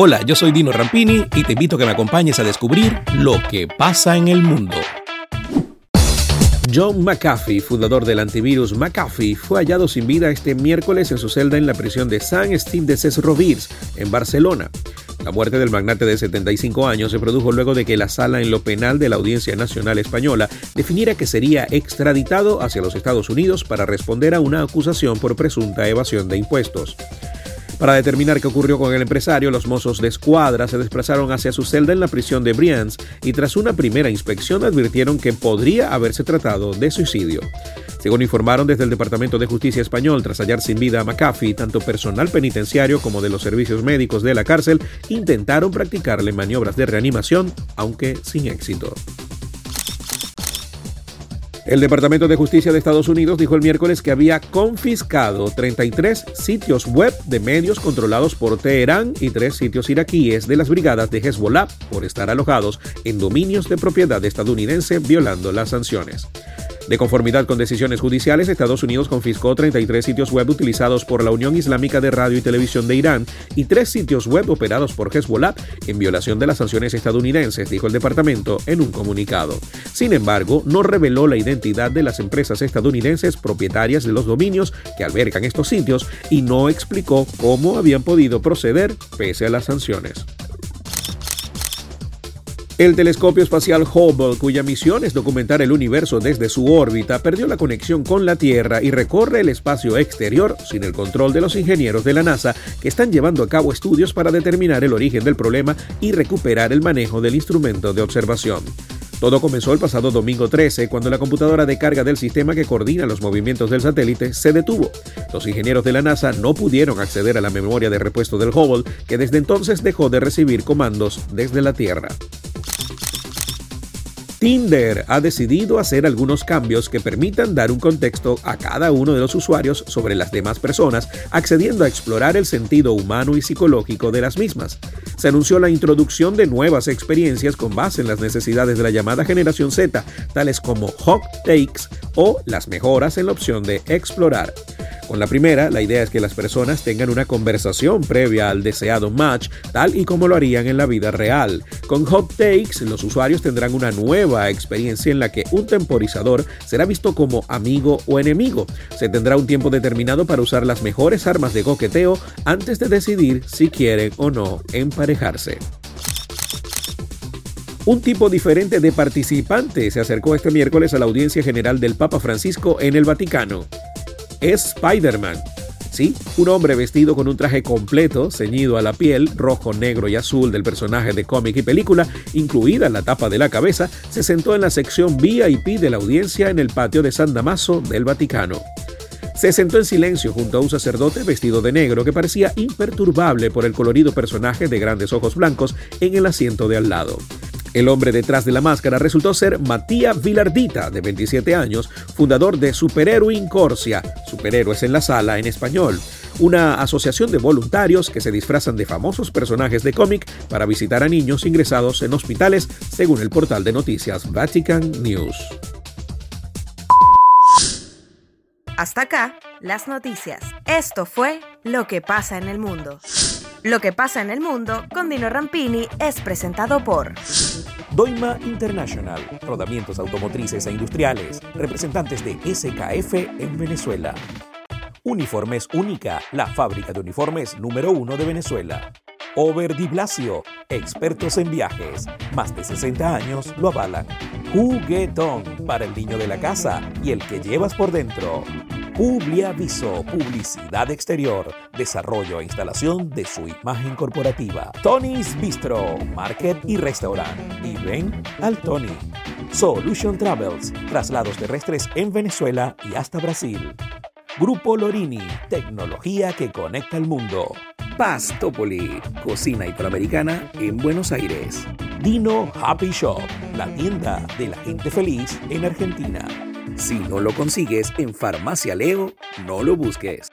Hola, yo soy Dino Rampini y te invito a que me acompañes a descubrir lo que pasa en el mundo. John McAfee, fundador del antivirus McAfee, fue hallado sin vida este miércoles en su celda en la prisión de San Steve de Ses Rovires, en Barcelona. La muerte del magnate de 75 años se produjo luego de que la sala en lo penal de la Audiencia Nacional Española definiera que sería extraditado hacia los Estados Unidos para responder a una acusación por presunta evasión de impuestos. Para determinar qué ocurrió con el empresario, los mozos de escuadra se desplazaron hacia su celda en la prisión de Brians y tras una primera inspección advirtieron que podría haberse tratado de suicidio. Según informaron desde el Departamento de Justicia español, tras hallar sin vida a McAfee, tanto personal penitenciario como de los servicios médicos de la cárcel intentaron practicarle maniobras de reanimación, aunque sin éxito. El Departamento de Justicia de Estados Unidos dijo el miércoles que había confiscado 33 sitios web de medios controlados por Teherán y tres sitios iraquíes de las brigadas de Hezbollah por estar alojados en dominios de propiedad estadounidense violando las sanciones. De conformidad con decisiones judiciales, Estados Unidos confiscó 33 sitios web utilizados por la Unión Islámica de Radio y Televisión de Irán y tres sitios web operados por Hezbollah en violación de las sanciones estadounidenses, dijo el departamento en un comunicado. Sin embargo, no reveló la identidad de las empresas estadounidenses propietarias de los dominios que albergan estos sitios y no explicó cómo habían podido proceder pese a las sanciones. El telescopio espacial Hubble, cuya misión es documentar el universo desde su órbita, perdió la conexión con la Tierra y recorre el espacio exterior sin el control de los ingenieros de la NASA que están llevando a cabo estudios para determinar el origen del problema y recuperar el manejo del instrumento de observación. Todo comenzó el pasado domingo 13, cuando la computadora de carga del sistema que coordina los movimientos del satélite se detuvo. Los ingenieros de la NASA no pudieron acceder a la memoria de repuesto del Hubble, que desde entonces dejó de recibir comandos desde la Tierra. Tinder ha decidido hacer algunos cambios que permitan dar un contexto a cada uno de los usuarios sobre las demás personas, accediendo a explorar el sentido humano y psicológico de las mismas. Se anunció la introducción de nuevas experiencias con base en las necesidades de la llamada generación Z, tales como Hot Takes o las mejoras en la opción de explorar. Con la primera, la idea es que las personas tengan una conversación previa al deseado match, tal y como lo harían en la vida real. Con Hot Takes, los usuarios tendrán una nueva experiencia en la que un temporizador será visto como amigo o enemigo. Se tendrá un tiempo determinado para usar las mejores armas de coqueteo antes de decidir si quieren o no emparejarse. Un tipo diferente de participante se acercó este miércoles a la audiencia general del Papa Francisco en el Vaticano Spider-Man. Sí, un hombre vestido con un traje completo, ceñido a la piel, rojo, negro y azul del personaje de cómic y película, incluida la tapa de la cabeza, se sentó en la sección VIP de la audiencia en el patio de San Damaso del Vaticano. Se sentó en silencio junto a un sacerdote vestido de negro que parecía imperturbable por el colorido personaje de grandes ojos blancos en el asiento de al lado. El hombre detrás de la máscara resultó ser Matías Vilardita, de 27 años, fundador de Superhéroe Incorsia, Superhéroes en la Sala en español, una asociación de voluntarios que se disfrazan de famosos personajes de cómic para visitar a niños ingresados en hospitales, según el portal de noticias Vatican News. Hasta acá, las noticias. Esto fue Lo que pasa en el mundo. Lo que pasa en el mundo con Dino Rampini es presentado por Doima International, rodamientos automotrices e industriales, representantes de SKF en Venezuela. Uniformes Única, la fábrica de uniformes número uno de Venezuela. Over Di Blasio, expertos en viajes, más de 60 años lo avalan. Juguetón, para el niño de la casa y el que llevas por dentro. Publiaviso, publicidad exterior, desarrollo e instalación de su imagen corporativa. Tony's Bistro, Market y Restaurant. Y ven al Tony. Solution Travels, traslados terrestres en Venezuela y hasta Brasil. Grupo Lorini, tecnología que conecta el mundo. Pastopoli, cocina italoamericana en Buenos Aires. Dino Happy Shop, la tienda de la gente feliz en Argentina. Si no lo consigues en Farmacia Leo, no lo busques.